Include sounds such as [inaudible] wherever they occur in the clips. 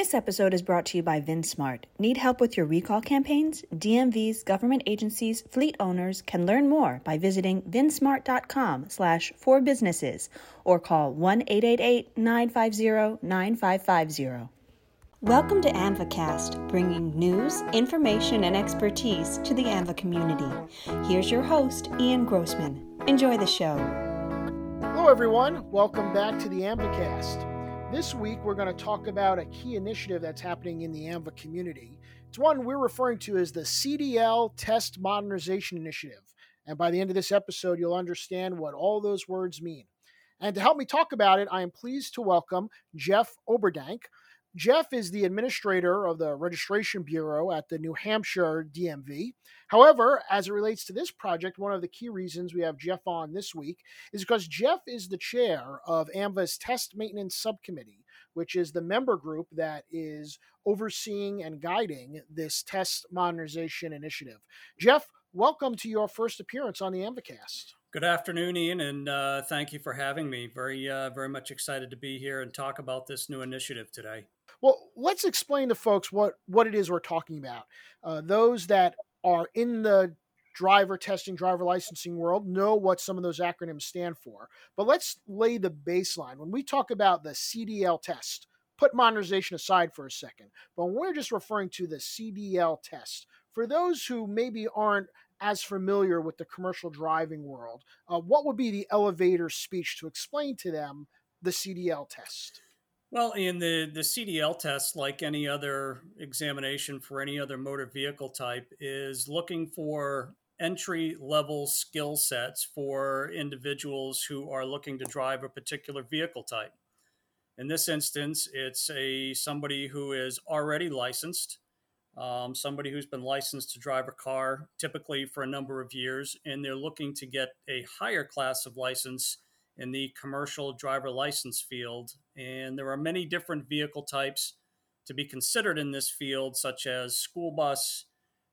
This episode is brought to you by VinSmart. Need help with your recall campaigns? DMV's government agencies, fleet owners can learn more by visiting vinsmart.com slash for businesses or call 1-888-950-9550. Welcome to AAMVAcast, bringing news, information, and expertise to the AAMVA community. Here's your host, Ian Grossman. Enjoy the show. Hello, everyone. Welcome back to the AAMVAcast. This week, we're going to talk about a key initiative that's happening in the AAMVA community. It's one we're referring to as the CDL Test Modernization Initiative. And by the end of this episode, you'll understand what all those words mean. And to help me talk about it, I am pleased to welcome Jeff Oberdank. Jeff is the administrator of the Registration Bureau at the New Hampshire DMV. However, as it relates to this project, one of the key reasons we have Jeff on this week is because Jeff is the chair of AAMVA's Test Maintenance Subcommittee, which is the member group that is overseeing and guiding this test modernization initiative. Jeff, welcome to your first appearance on the AAMVAcast. Good afternoon, Ian, and uh, thank you for having me. Very, uh, very much excited to be here and talk about this new initiative today. Well, let's explain to folks what what it is we're talking about. Uh, those that are in the driver testing, driver licensing world know what some of those acronyms stand for. But let's lay the baseline. When we talk about the CDL test, put modernization aside for a second, but we're just referring to the CDL test. For those who maybe aren't as familiar with the commercial driving world, uh, what would be the elevator speech to explain to them the CDL test? Well, in the, the CDL test, like any other examination for any other motor vehicle type, is looking for entry level skill sets for individuals who are looking to drive a particular vehicle type. In this instance, it's a somebody who is already licensed, um, somebody who's been licensed to drive a car, typically for a number of years, and they're looking to get a higher class of license in the commercial driver license field. And there are many different vehicle types to be considered in this field, such as school bus,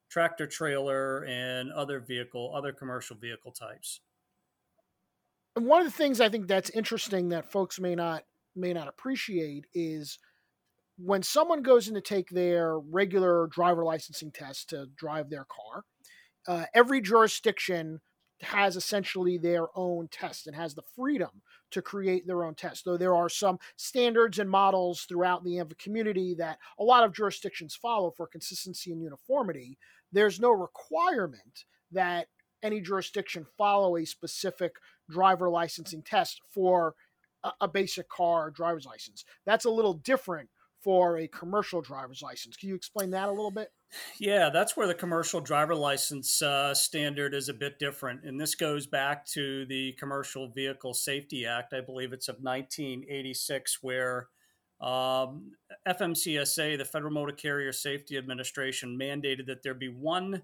tractor trailer, and other vehicle, other commercial vehicle types. And one of the things I think that's interesting that folks may not may not appreciate is when someone goes in to take their regular driver licensing test to drive their car, uh, every jurisdiction has essentially their own test and has the freedom to create their own test. Though there are some standards and models throughout the community that a lot of jurisdictions follow for consistency and uniformity, there's no requirement that any jurisdiction follow a specific driver licensing test for a, a basic car driver's license. That's a little different for a commercial driver's license. Can you explain that a little bit? Yeah, that's where the commercial driver license uh, standard is a bit different. And this goes back to the Commercial Vehicle Safety Act. I believe it's of 1986, where um, FMCSA, the Federal Motor Carrier Safety Administration, mandated that there be one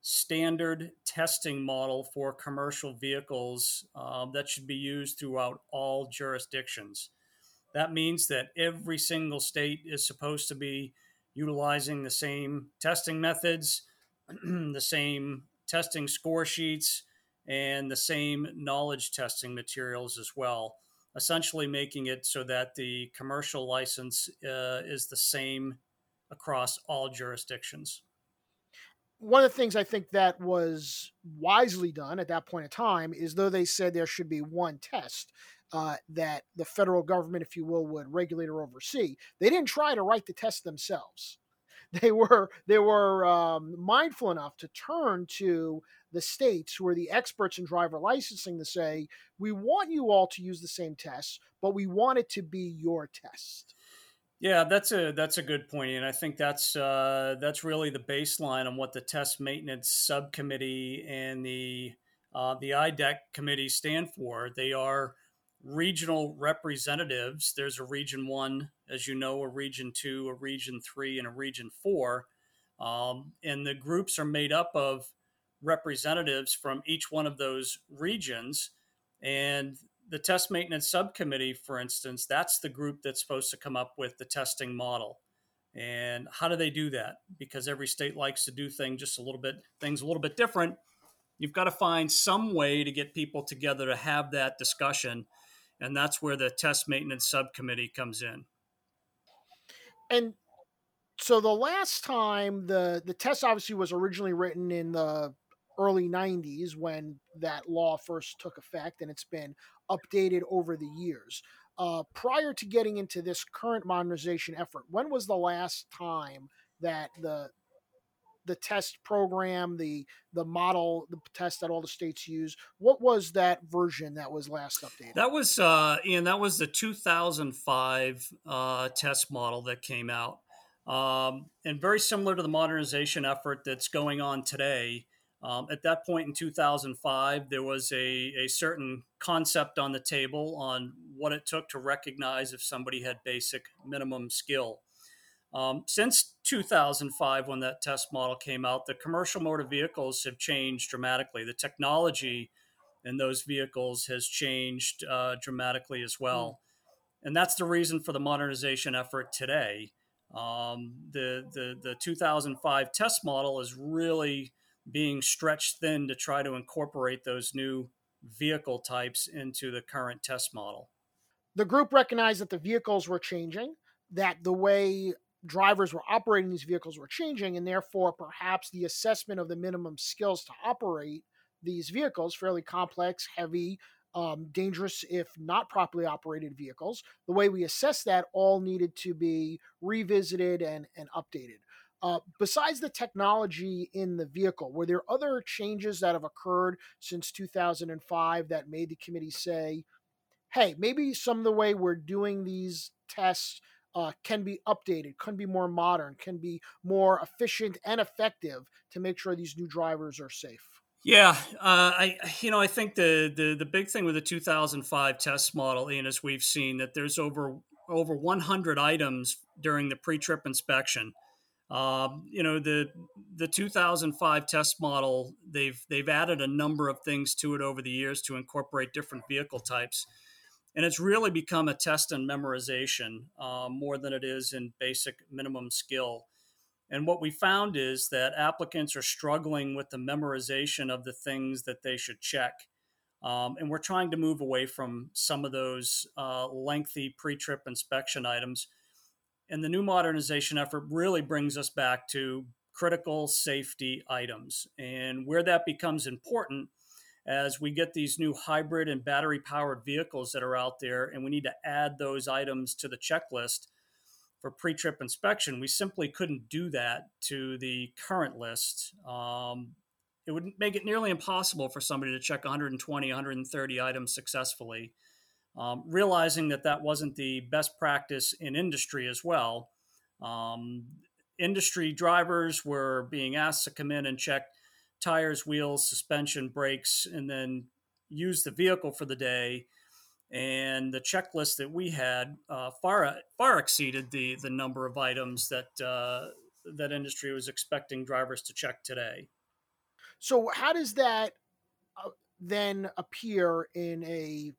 standard testing model for commercial vehicles um, that should be used throughout all jurisdictions. That means that every single state is supposed to be utilizing the same testing methods, [clears throat] the same testing score sheets, and the same knowledge testing materials as well. Essentially, making it so that the commercial license uh, is the same across all jurisdictions. One of the things I think that was wisely done at that point in time is though they said there should be one test, uh, that the federal government, if you will, would regulate or oversee. They didn't try to write the test themselves. [laughs] They were they were um, mindful enough to turn to the states who are the experts in driver licensing to say, we want you all to use the same tests, but we want it to be your test. Yeah, that's a that's a good point, and I think that's uh, that's really the baseline on what the test maintenance subcommittee and the uh, the IDEC committee stand for. They are regional representatives. There's a region one, as you know, a region two, a region three, and a region four. Um, and the groups are made up of representatives from each one of those regions. And the test maintenance subcommittee, for instance, that's the group that's supposed to come up with the testing model. And how do they do that? Because every state likes to do things just a little bit, things a little bit different. You've got to find some way to get people together to have that discussion and that's where the test maintenance subcommittee comes in. and so the last time the the test obviously was originally written in the early 90s when that law first took effect and it's been updated over the years uh, prior to getting into this current modernization effort when was the last time that the the test program the the model the test that all the states use what was that version that was last updated that was uh ian that was the 2005 uh, test model that came out um, and very similar to the modernization effort that's going on today. Um, at that point in 2005, there was a, a certain concept on the table on what it took to recognize if somebody had basic minimum skill. Um, since 2005, when that test model came out, the commercial motor vehicles have changed dramatically. The technology in those vehicles has changed uh, dramatically as well. Mm. And that's the reason for the modernization effort today. Um, the, the, the 2005 test model is really being stretched thin to try to incorporate those new vehicle types into the current test model. The group recognized that the vehicles were changing, that the way drivers were operating these vehicles were changing, and therefore perhaps the assessment of the minimum skills to operate these vehicles, fairly complex, heavy, um, dangerous if not properly operated vehicles. The way we assess that all needed to be revisited and, and updated. Uh, besides the technology in the vehicle, were there other changes that have occurred since 2005 that made the committee say, hey, maybe some of the way we're doing these tests uh, can be updated, can be more modern, can be more efficient and effective to make sure these new drivers are safe? Yeah, uh, I you know I think the, the the big thing with the 2005 test model, Ian, is we've seen that there's over over 100 items during the pre-trip inspection. Um, you know the the 2005 test model they've they've added a number of things to it over the years to incorporate different vehicle types, and it's really become a test and memorization uh, more than it is in basic minimum skill. And what we found is that applicants are struggling with the memorization of the things that they should check. Um, and we're trying to move away from some of those uh, lengthy pre trip inspection items. And the new modernization effort really brings us back to critical safety items. And where that becomes important as we get these new hybrid and battery powered vehicles that are out there, and we need to add those items to the checklist for pre-trip inspection. We simply couldn't do that to the current list. Um, it would make it nearly impossible for somebody to check 120, 130 items successfully. Um, realizing that that wasn't the best practice in industry as well. Um, industry drivers were being asked to come in and check tires, wheels, suspension, brakes, and then use the vehicle for the day and the checklist that we had uh, far far exceeded the the number of items that uh, that industry was expecting drivers to check today. So, how does that uh, then appear in a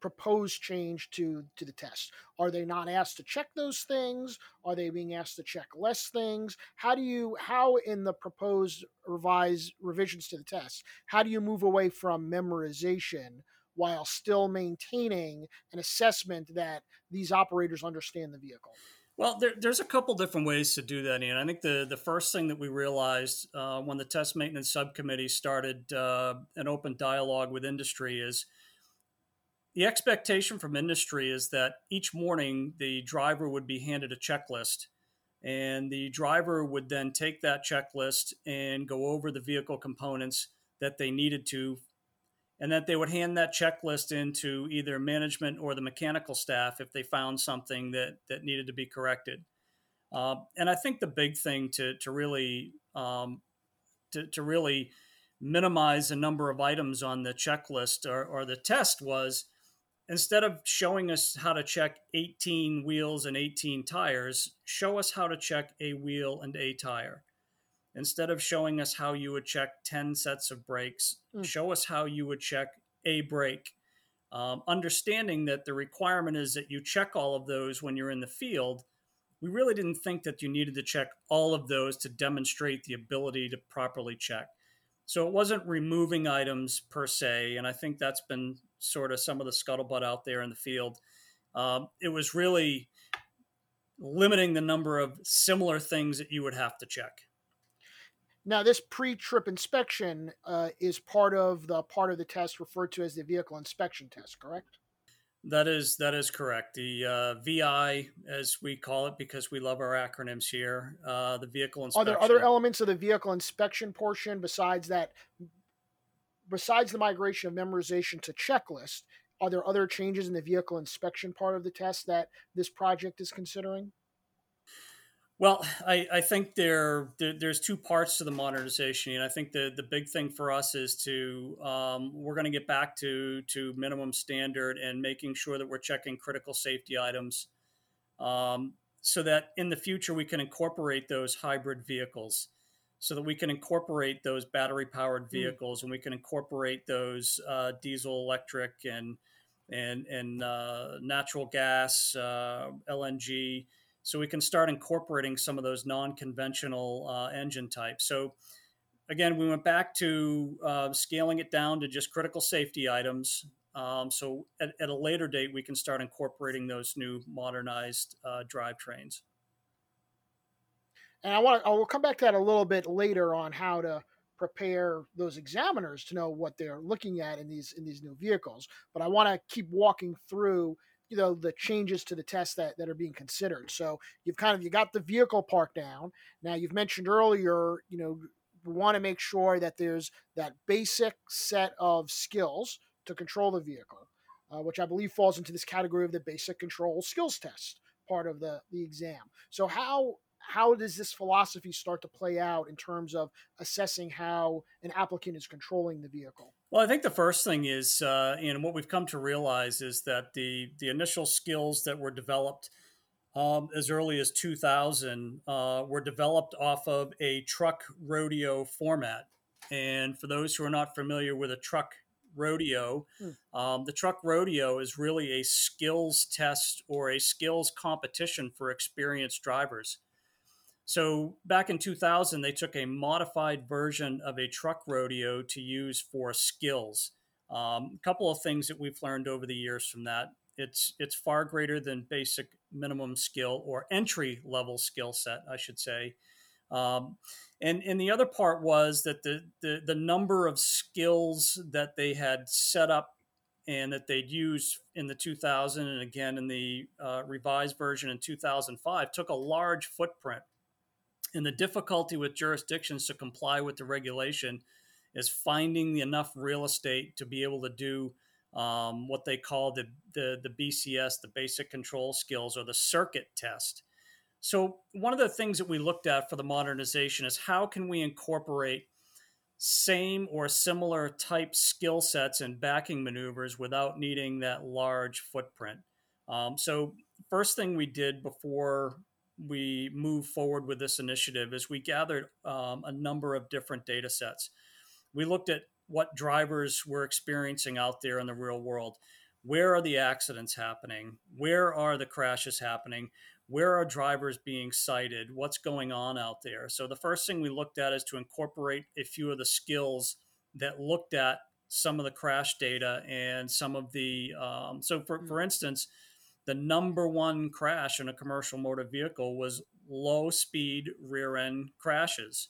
proposed change to to the test? Are they not asked to check those things? Are they being asked to check less things? How do you how in the proposed revised revisions to the test? How do you move away from memorization? while still maintaining an assessment that these operators understand the vehicle? Well, there, there's a couple different ways to do that, Ian. I think the, the first thing that we realized uh, when the test maintenance subcommittee started uh, an open dialogue with industry is the expectation from industry is that each morning the driver would be handed a checklist and the driver would then take that checklist and go over the vehicle components that they needed to and that they would hand that checklist into either management or the mechanical staff if they found something that that needed to be corrected. Uh, and I think the big thing to to really um, to, to really minimize the number of items on the checklist or, or the test was instead of showing us how to check 18 wheels and 18 tires, show us how to check a wheel and a tire instead of showing us how you would check 10 sets of brakes, mm. show us how you would check a brake. Um, understanding that the requirement is that you check all of those when you're in the field, we really didn't think that you needed to check all of those to demonstrate the ability to properly check. So it wasn't removing items per se, and I think that's been sort of some of the scuttlebutt out there in the field. Um, it was really limiting the number of similar things that you would have to check. Now, this pre-trip inspection uh, is part of the part of the test referred to as the vehicle inspection test, correct? That is that is correct. The uh, VI, as we call it, because we love our acronyms here, uh, the vehicle inspection. Are there other elements of the vehicle inspection portion besides that? Besides the migration of memorization to checklist, are there other changes in the vehicle inspection part of the test that this project is considering? Well, I, I think there, there, there's two parts to the modernization, and I think the the big thing for us is to um, we're going to get back to to minimum standard and making sure that we're checking critical safety items, um, so that in the future we can incorporate those hybrid vehicles, so that we can incorporate those battery powered hmm. vehicles mm. and we can incorporate those uh, diesel, electric, and and and uh, natural gas, uh, LNG so we can start incorporating some of those non-conventional uh, engine types. So again, we went back to uh, scaling it down to just critical safety items. Um, so at, at, a later date, we can start incorporating those new modernized uh, drivetrains. And I want to, I will come back to that a little bit later on how to prepare those examiners to know what they're looking at in these in these new vehicles. But I want to keep walking through you know the changes to the test that, that are being considered. So you've kind of you got the vehicle part down. Now you've mentioned earlier you know we want to make sure that there's that basic set of skills to control the vehicle uh, which i believe falls into this category of the basic control skills test part of the the exam. So how how does this philosophy start to play out in terms of assessing how an applicant is controlling the vehicle well, I think the first thing is, uh, and what we've come to realize is that the the initial skills that were developed um, as early as 2000 uh, were developed off of a truck rodeo format. And for those who are not familiar with a truck rodeo, hmm. um, the truck rodeo is really a skills test or a skills competition for experienced drivers. So back in 2000, they took a modified version of a truck rodeo to use for skills. Um, a couple of things that we've learned over the years from that. It's it's far greater than basic minimum skill or entry level skill set, I should say. Um, and and the other part was that the, the the number of skills that they had set up and that they'd use in the 2000 and again in the uh, revised version in 2005 took a large footprint and the difficulty with jurisdictions to comply with the regulation is finding enough real estate to be able to do um, what they call the, the, the BCS, the basic control skills, or the circuit test. So, one of the things that we looked at for the modernization is how can we incorporate same or similar type skill sets and backing maneuvers without needing that large footprint. Um, so, first thing we did before we move forward with this initiative is we gathered um, a number of different data sets. We looked at what drivers were experiencing out there in the real world. Where are the accidents happening? Where are the crashes happening? Where are drivers being cited? What's going on out there? So, the first thing we looked at is to incorporate a few of the skills that looked at some of the crash data and some of the. Um, so, for, for instance, the number one crash in a commercial motor vehicle was low speed rear end crashes.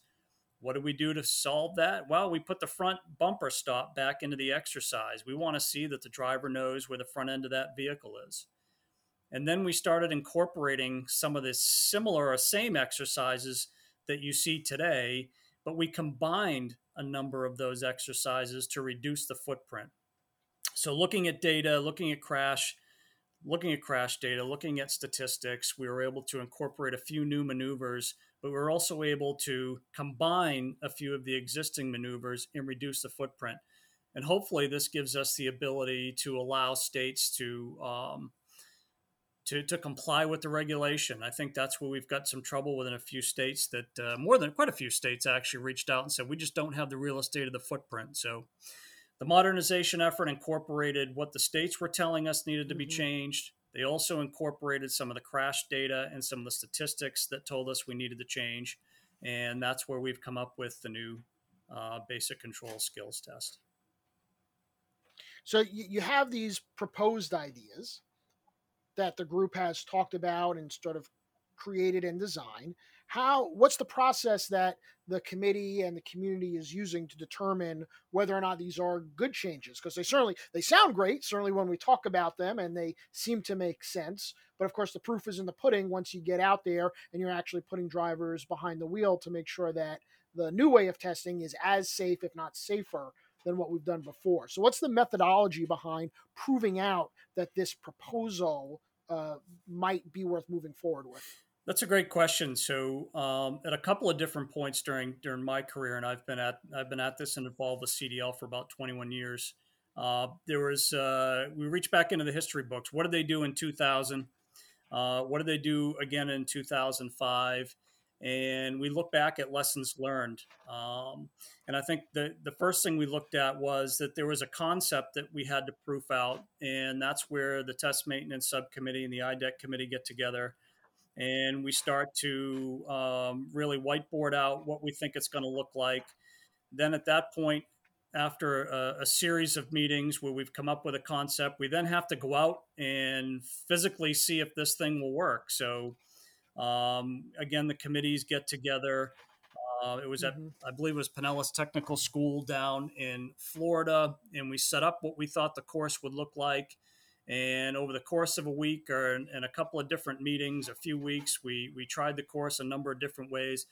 What do we do to solve that? Well, we put the front bumper stop back into the exercise. We want to see that the driver knows where the front end of that vehicle is. And then we started incorporating some of the similar or same exercises that you see today, but we combined a number of those exercises to reduce the footprint. So, looking at data, looking at crash looking at crash data, looking at statistics, we were able to incorporate a few new maneuvers, but we were also able to combine a few of the existing maneuvers and reduce the footprint. And hopefully, this gives us the ability to allow states to um, to, to comply with the regulation. I think that's where we've got some trouble within a few states that uh, more than quite a few states actually reached out and said we just don't have the real estate of the footprint. So the modernization effort incorporated what the states were telling us needed to be mm-hmm. changed. They also incorporated some of the crash data and some of the statistics that told us we needed to change. And that's where we've come up with the new uh, basic control skills test. So you have these proposed ideas that the group has talked about and sort of created and designed. How what's the process that the committee and the community is using to determine whether or not these are good changes? Because they certainly they sound great, certainly when we talk about them, and they seem to make sense. But of course, the proof is in the pudding once you get out there and you're actually putting drivers behind the wheel to make sure that the new way of testing is as safe, if not safer, than what we've done before. So, what's the methodology behind proving out that this proposal uh, might be worth moving forward with? That's a great question. So, um, at a couple of different points during during my career, and I've been at I've been at this and involved with CDL for about 21 years. Uh, there was uh, we reached back into the history books. What did they do in 2000? Uh, what did they do again in 2005? and we look back at lessons learned. Um, and I think the, the first thing we looked at was that there was a concept that we had to proof out, and that's where the test maintenance subcommittee and the IDEC committee get together. And we start to um, really whiteboard out what we think it's going to look like. Then at that point, after a, a, series of meetings where we've come up with a concept, we then have to go out and physically see if this thing will work. So um, again, the committees get together. Uh, it was at, mm-hmm. I believe, it was Pinellas Technical School down in Florida, and we set up what we thought the course would look like. And over the course of a week, or in, in a couple of different meetings, a few weeks, we we tried the course a number of different ways,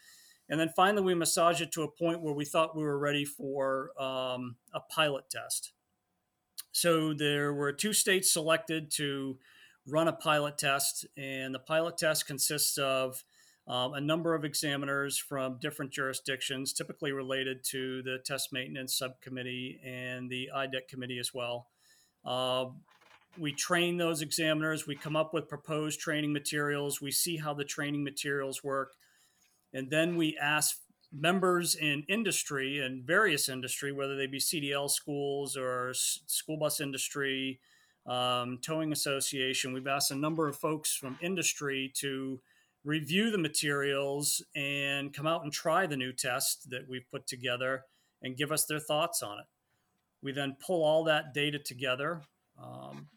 and then finally we massaged it to a point where we thought we were ready for um, a pilot test. So there were two states selected to run a pilot test, and the pilot test consists of um, a number of examiners from different jurisdictions, typically related to the test maintenance subcommittee and the IDEC committee as well. Uh, we train those examiners, we come up with proposed training materials, we see how the training materials work, and then we ask members in industry and various industry, whether they be CDL schools or school bus industry, um, Towing Association. We've asked a number of folks from industry to review the materials and come out and try the new test that we've put together and give us their thoughts on it. We then pull all that data together. Um,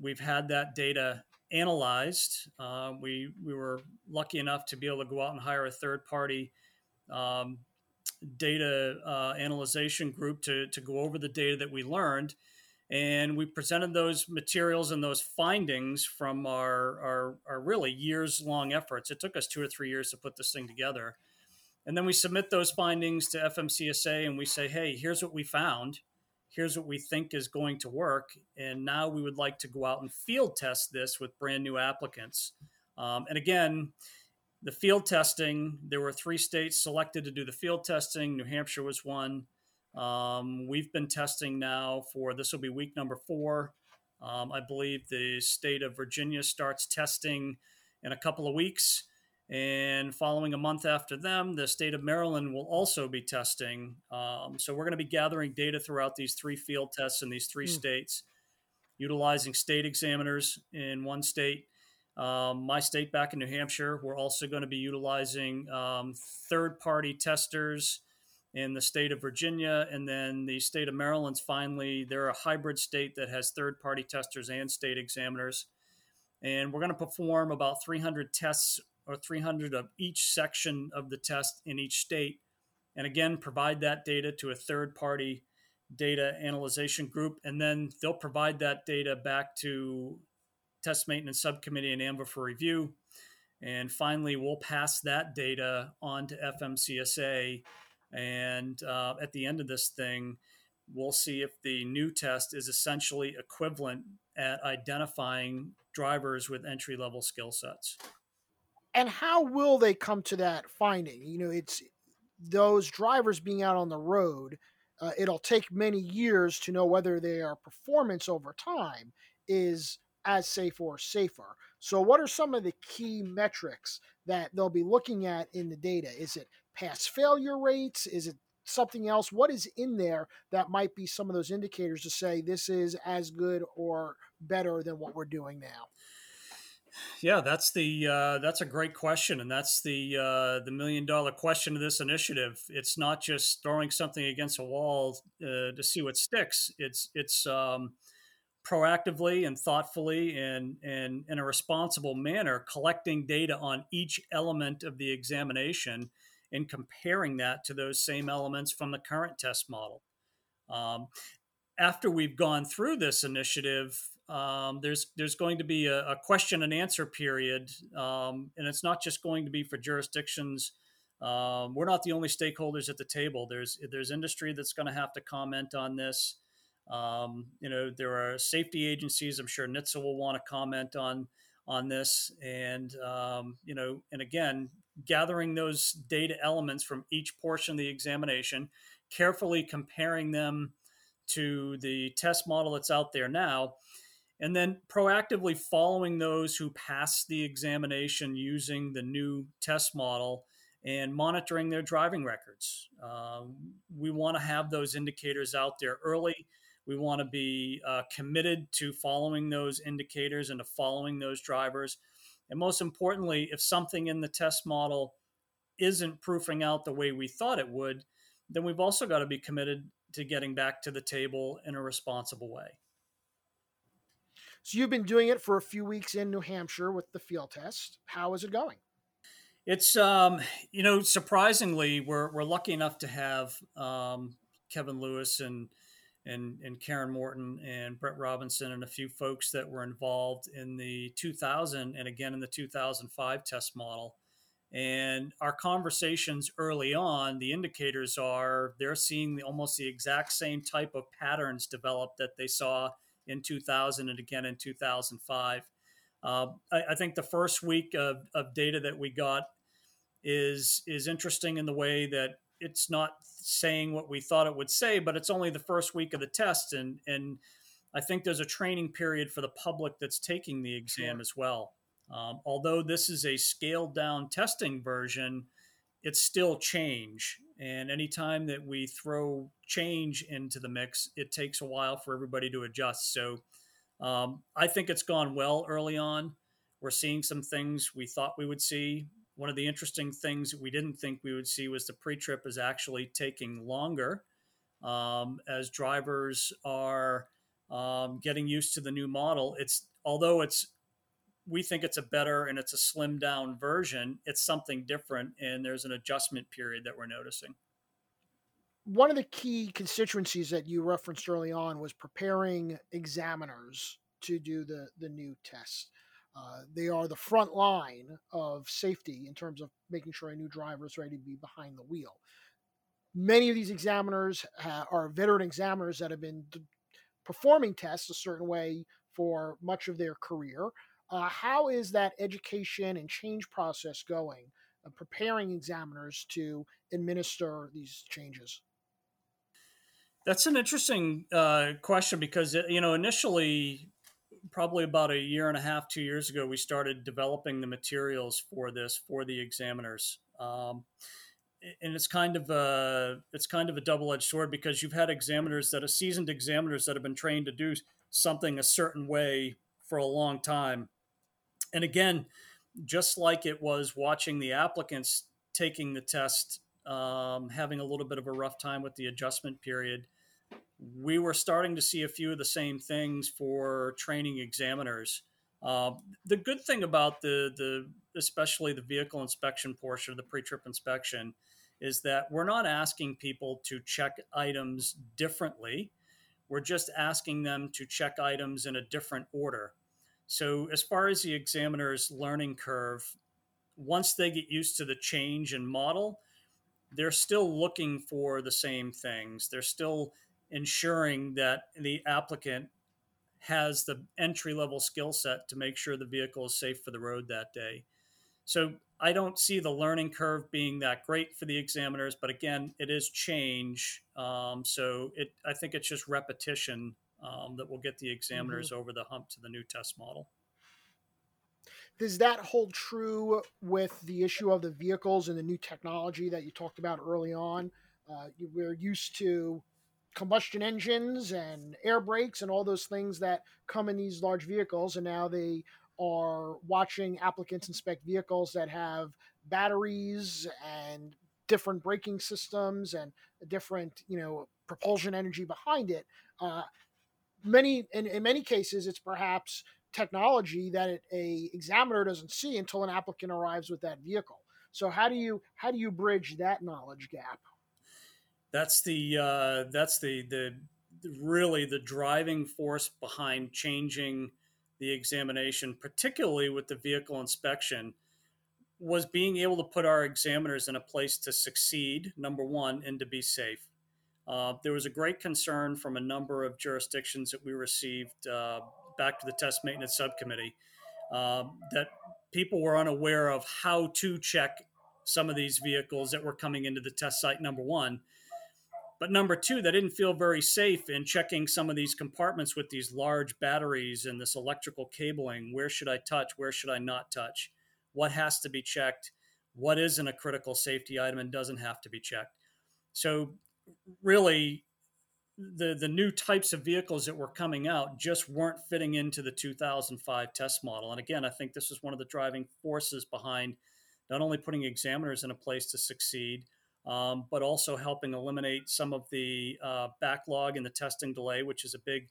we've had that data analyzed. Uh, we we were lucky enough to be able to go out and hire a third party um, data uh, analyzation group to to go over the data that we learned and we presented those materials and those findings from our, our, our really years long efforts. It took us two or three years to put this thing together. And then we submit those findings to FMCSA and we say, hey, here's what we found. Here's what we think is going to work. And now we would like to go out and field test this with brand new applicants. Um, and again, the field testing, there were three states selected to do the field testing. New Hampshire was one, um, we've been testing now for this will be week number four. Um, I believe the state of Virginia starts testing in a couple of weeks. And following a month after them, the state of Maryland will also be testing. Um, so we're going to be gathering data throughout these three field tests in these three mm. states, utilizing state examiners in one state. Um, my state back in New Hampshire, we're also going to be utilizing um, third party testers in the state of Virginia, and then the state of Maryland's finally they're a hybrid state that has third party testers and state examiners. And we're going to perform about 300 tests or 300 of each section of the test in each state. And again, provide that data to a third party data analyzation group. And then they'll provide that data back to test maintenance subcommittee and AAMVA for review. And finally, we'll pass that data on to FMCSA and uh, at the end of this thing, we'll see if the new test is essentially equivalent at identifying drivers with entry level skill sets. And how will they come to that finding? You know, it's those drivers being out on the road. Uh, it'll take many years to know whether their performance over time is as safe or safer. So, what are some of the key metrics that they'll be looking at in the data? Is it pass failure rates? Is it something else? What is in there that might be some of those indicators to say this is as good or better than what we're doing now? Yeah, that's the uh, that's a great question, and that's the uh, the million dollar question of this initiative. It's not just throwing something against a wall uh, to see what sticks. It's it's um, proactively and thoughtfully and, and in a responsible manner collecting data on each element of the examination and comparing that to those same elements from the current test model. Um, after we've gone through this initiative, um, there's there's going to be a, a question and answer period, um, and it's not just going to be for jurisdictions. Um, we're not the only stakeholders at the table. There's there's industry that's going to have to comment on this. Um, you know, there are safety agencies. I'm sure NHTSA will want to comment on on this, and um, you know, and again, gathering those data elements from each portion of the examination, carefully comparing them to the test model that's out there now, and then proactively following those who pass the examination using the new test model and monitoring their driving records. Um, we want to have those indicators out there early we want to be uh, committed to following those indicators and to following those drivers. And most importantly, if something in the test model isn't proofing out the way we thought it would, then we've also got to be committed to getting back to the table in a responsible way. So you've been doing it for a few weeks in New Hampshire with the field test. How is it going? It's um, you know surprisingly we're we're lucky enough to have um, Kevin Lewis and and, and Karen Morton and Brett Robinson and a few folks that were involved in the 2000 and again in the 2005 test model. And our conversations early on, the indicators are they're seeing almost the exact same type of patterns develop that they saw in 2000 and again in 2005. Uh, I, I, think the first week of, of data that we got is is interesting in the way that it's not saying what we thought it would say, but it's only the first week of the test, and and I think there's a training period for the public that's taking the exam sure. as well. Um, although this is a scaled down testing version, it's still change. And anytime that we throw change into the mix, it takes a while for everybody to adjust. So um, I think it's gone well early on. We're seeing some things we thought we would see one of the interesting things that we didn't think we would see was the pre-trip is actually taking longer um, as drivers are um, getting used to the new model. It's although it's we think it's a better and it's a slim down version. It's something different, and there's an adjustment period that we're noticing. One of the key constituencies that you referenced early on was preparing examiners to do the the new test. Uh, they are the front line of safety in terms of making sure a new driver is ready to be behind the wheel. Many of these examiners ha- are veteran examiners that have been d- performing tests a certain way for much of their career. Uh, how is that education and change process going, uh, preparing examiners to administer these changes? That's an interesting uh, question because you know initially probably about a year and a half, two years ago, we started developing the materials for this for the examiners. Um, and it's kind of a it's kind of a double-edged sword because you've had examiners that are seasoned examiners that have been trained to do something a certain way for a long time. And again, just like it was watching the applicants taking the test, um, having a little bit of a rough time with the adjustment period we were starting to see a few of the same things for training examiners. Uh, the good thing about the the especially the vehicle inspection portion of the pre-trip inspection is that we're not asking people to check items differently. We're just asking them to check items in a different order. So as far as the examiner's learning curve, once they get used to the change in model, they're still looking for the same things. They're still ensuring that the applicant has the entry level skill set to make sure the vehicle is safe for the road that day. So I don't see the learning curve being that great for the examiners, but again, it is change. Um, so it, I think it's just repetition um, that will get the examiners mm-hmm. over the hump to the new test model. Does that hold true with the issue of the vehicles and the new technology that you talked about early on? Uh, we're used to combustion engines and air brakes and all those things that come in these large vehicles. And now they are watching applicants inspect vehicles that have batteries and different braking systems and different, you know, propulsion energy behind it. Uh, many in, in many cases it's perhaps technology that it, a examiner doesn't see until an applicant arrives with that vehicle. So how do you how do you bridge that knowledge gap? That's the uh, that's the the really the driving force behind changing the examination, particularly with the vehicle inspection, was being able to put our examiners in a place to succeed, number one, and to be safe. Uh, there was a great concern from a number of jurisdictions that we received uh, back to the test maintenance subcommittee uh, that people were unaware of how to check some of these vehicles that were coming into the test site, number one. But number two, they didn't feel very safe in checking some of these compartments with these large batteries and this electrical cabling. Where should I touch? Where should I not touch? What has to be checked? What isn't a critical safety item and doesn't have to be checked? So, really, the the new types of vehicles that were coming out just weren't fitting into the 2005 test model. And again, I think this is one of the driving forces behind not only putting examiners in a place to succeed, um, but also helping eliminate some of the uh, backlog and the testing delay, which is a big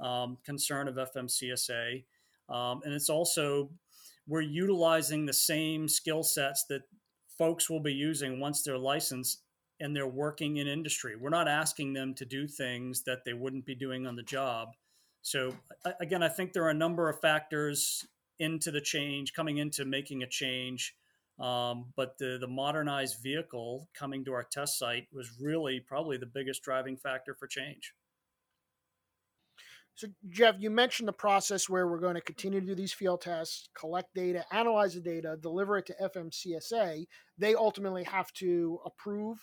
um, concern of FMCSA. Um, and it's also we're utilizing the same skill sets that folks will be using once they're licensed and they're working in industry. We're not asking them to do things that they wouldn't be doing on the job. So again, I think there are a number of factors into the change, coming into making a change. Um, but the the modernized vehicle coming to our test site was really probably the biggest driving factor for change. So, Jeff, you mentioned the process where we're going to continue to do these field tests, collect data, analyze the data, deliver it to FMCSA. They ultimately have to approve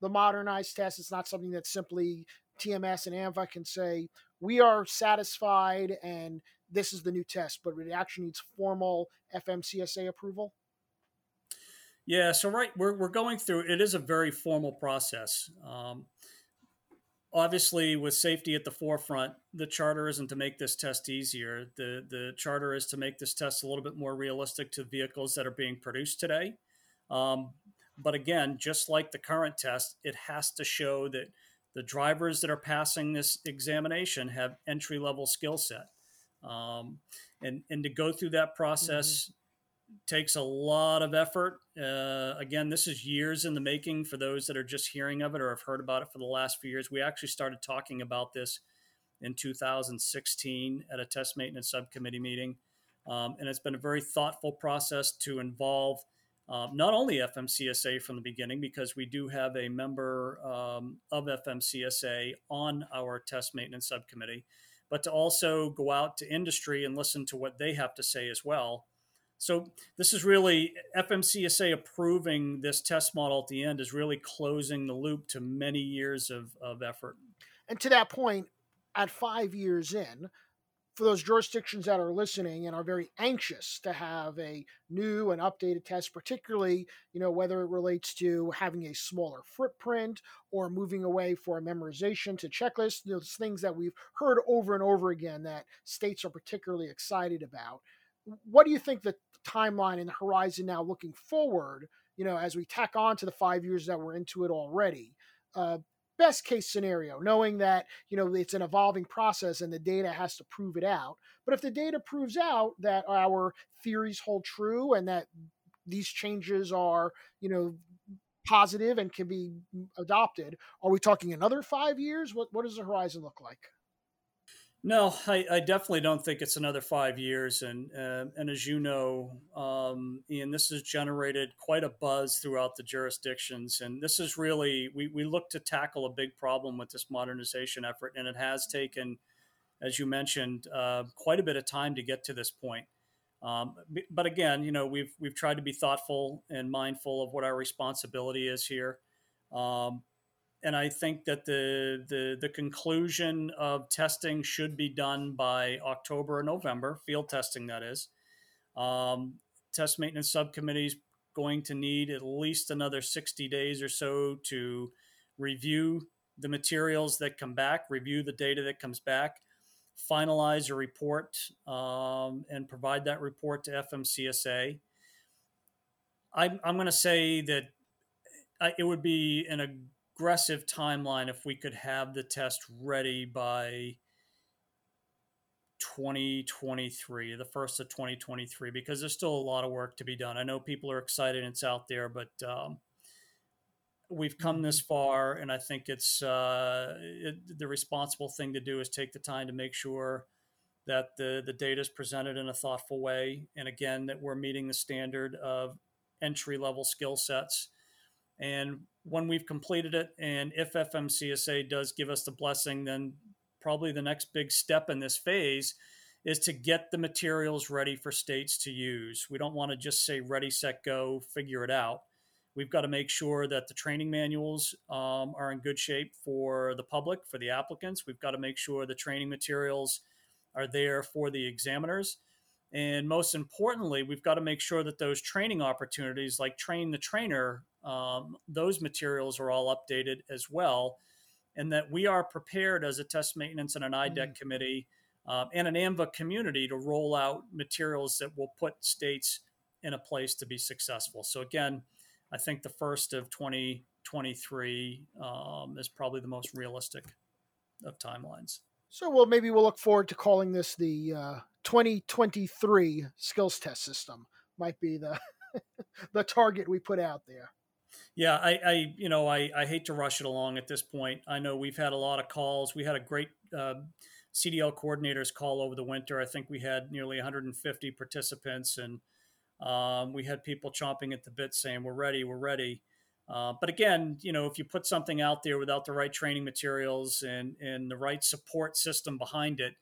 the modernized test. It's not something that simply TMS and AAMVA can say, we are satisfied and this is the new test, but it actually needs formal FMCSA approval. Yeah, so right, we're, we're going through it is a very formal process. Um, obviously, with safety at the forefront, the charter isn't to make this test easier. The the charter is to make this test a little bit more realistic to vehicles that are being produced today. Um, but again, just like the current test, it has to show that the drivers that are passing this examination have entry level skill set. Um, and, and to go through that process mm-hmm. takes a lot of effort. Uh, again, this is years in the making for those that are just hearing of it or have heard about it for the last few years. We actually started talking about this in 2016 at a test maintenance subcommittee meeting. Um, and it's been a very thoughtful process to involve um, not only FMCSA from the beginning, because we do have a member um, of FMCSA on our test maintenance subcommittee, but to also go out to industry and listen to what they have to say as well. So this is really FMCSA approving this test model at the end is really closing the loop to many years of, of effort. And to that point, at five years in, for those jurisdictions that are listening and are very anxious to have a new and updated test, particularly, you know, whether it relates to having a smaller footprint or moving away for memorization to checklist, those things that we've heard over and over again that states are particularly excited about. What do you think the timeline and the horizon now looking forward, you know, as we tack on to the five years that we're into it already? Uh, best case scenario, knowing that you know it's an evolving process and the data has to prove it out. But if the data proves out that our theories hold true and that these changes are you know positive and can be mm, adopted, are we talking another five years? What what does the horizon look like? No, I, I, definitely don't think it's another five years. And uh, and as you know, um, Ian, this has generated quite a buzz throughout the jurisdictions. And this is really we we look to tackle a big problem with this modernization effort, and it has taken, as you mentioned, uh, quite a bit of time to get to this point. Um, but again, you know, we've we've tried to be thoughtful and mindful of what our responsibility is here. Um, and I think that the, the the conclusion of testing should be done by October or November, field testing that is. Um, test maintenance subcommittees going to need at least another 60 days or so to review the materials that come back, review the data that comes back, finalize a report, um, and provide that report to FMCSA. I'm, I'm going to say that I, it would be an aggressive timeline if we could have the test ready by 2023, the first of 2023, because there's still a lot of work to be done. I know people are excited and it's out there, but um, we've come this mm-hmm. far, and I think it's uh, it, the responsible thing to do is take the time to make sure that the the data is presented in a thoughtful way, and again that we're meeting the standard of entry level skill sets. And when we've completed it, and if FMCSA does give us the blessing, then probably the next big step in this phase is to get the materials ready for states to use. We don't want to just say ready, set, go, figure it out. We've got to make sure that the training manuals um, are in good shape for the public, for the applicants. We've got to make sure the training materials are there for the examiners. And most importantly, we've got to make sure that those training opportunities, like train the trainer, um, those materials are all updated as well. And that we are prepared as a test maintenance and an IDEC mm-hmm. committee um, and an AAMVA community to roll out materials that will put states in a place to be successful. So, again, I think the first of 2023 um, is probably the most realistic of timelines. So, well, maybe we'll look forward to calling this the uh, 2023 skills test system. Might be the [laughs] the target we put out there. Yeah, I, I you know, I, I hate to rush it along at this point. I know we've had a lot of calls. We had a great uh, CDL coordinators call over the winter. I think we had nearly 150 participants, and um, we had people chomping at the bit saying, "We're ready, we're ready." Uh, but again, you know, if you put something out there without the right training materials and and the right support system behind it,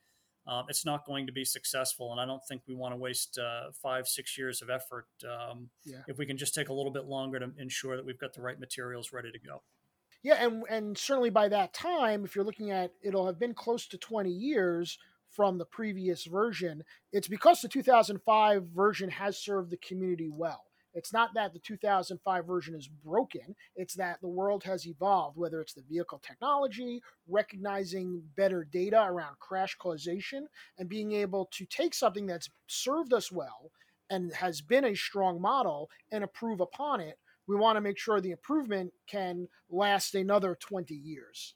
um, it's not going to be successful. And I don't think we want to waste uh, five, six years of effort um, yeah. if we can just take a little bit longer to ensure that we've got the right materials ready to go. Yeah, and and certainly by that time, if you're looking at, it'll have been close to 20 years from the previous version, it's because the 2005 version has served the community well. It's not that the 2005 version is broken, it's that the world has evolved, whether it's the vehicle technology, recognizing better data around crash causation, and being able to take something that's served us well and has been a strong model and improve upon it. We want to make sure the improvement can last another 20 years.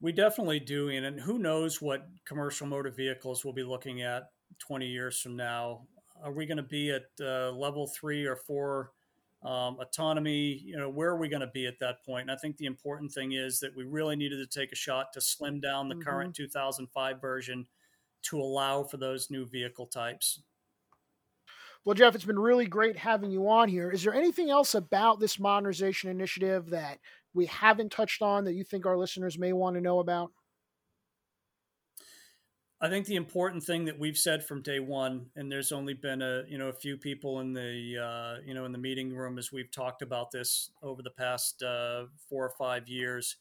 We definitely do, and who knows what commercial motor vehicles we'll be looking at 20 years from now. Are we going to be at uh, level three or four um, autonomy? You know, where are we going to be at that point? And I think the important thing is that we really needed to take a shot to slim down the mm-hmm. current 2005 version to allow for those new vehicle types. Well, Jeff, it's been really great having you on here. Is there anything else about this modernization initiative that we haven't touched on that you think our listeners may want to know about? I think the important thing that we've said from day one, and there's only been a you know a few people in the uh, you know in the meeting room as we've talked about this over the past uh, four or five years.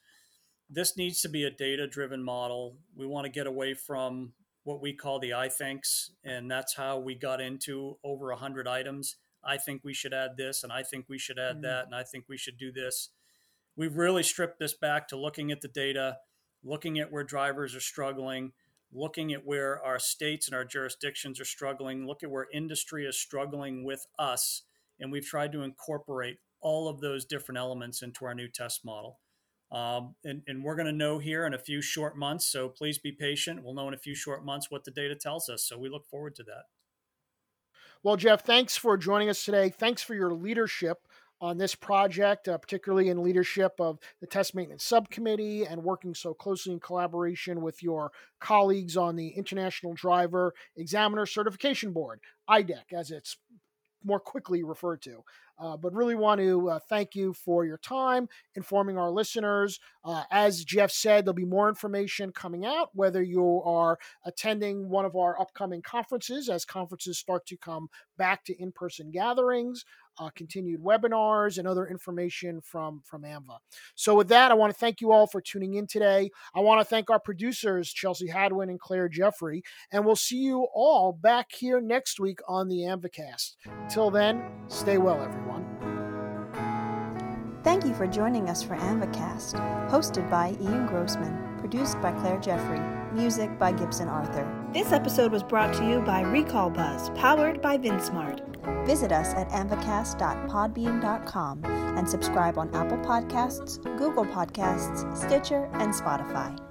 This needs to be a data driven model. We want to get away from what we call the I thinks, and that's how we got into over a hundred items. I think we should add this, and I think we should add mm-hmm. that, and I think we should do this we've really stripped this back to looking at the data, looking at where drivers are struggling, looking at where our states and our jurisdictions are struggling, look at where industry is struggling with us, and we've tried to incorporate all of those different elements into our new test model. Um, and, and, we're going to know here in a few short months. So please be patient. We'll know in a few short months what the data tells us. So we look forward to that. Well, Jeff, thanks for joining us today. Thanks for your leadership on this project, uh, particularly in leadership of the Test Maintenance Subcommittee and working so closely in collaboration with your colleagues on the International Driver Examiner Certification Board, IDEC, as it's more quickly referred to. Uh, but really want to uh, thank you for your time informing our listeners. Uh, as Jeff said, there'll be more information coming out, whether you are attending one of our upcoming conferences as conferences start to come back to in person gatherings uh, continued webinars and other information from from AAMVA. So with that, I want to thank you all for tuning in today. I want to thank our producers Chelsea Hadwin and Claire Jeffrey, and we'll see you all back here next week on the AAMVAcast. Until then, stay well, everyone. Thank you for joining us for AAMVAcast, hosted by Ian Grossman, produced by Claire Jeffrey, music by Gibson Arthur. This episode was brought to you by Recall Buzz, powered by VinSmart. Visit us at aamvacast.podbean.com and subscribe on Apple Podcasts, Google Podcasts, Stitcher, and Spotify.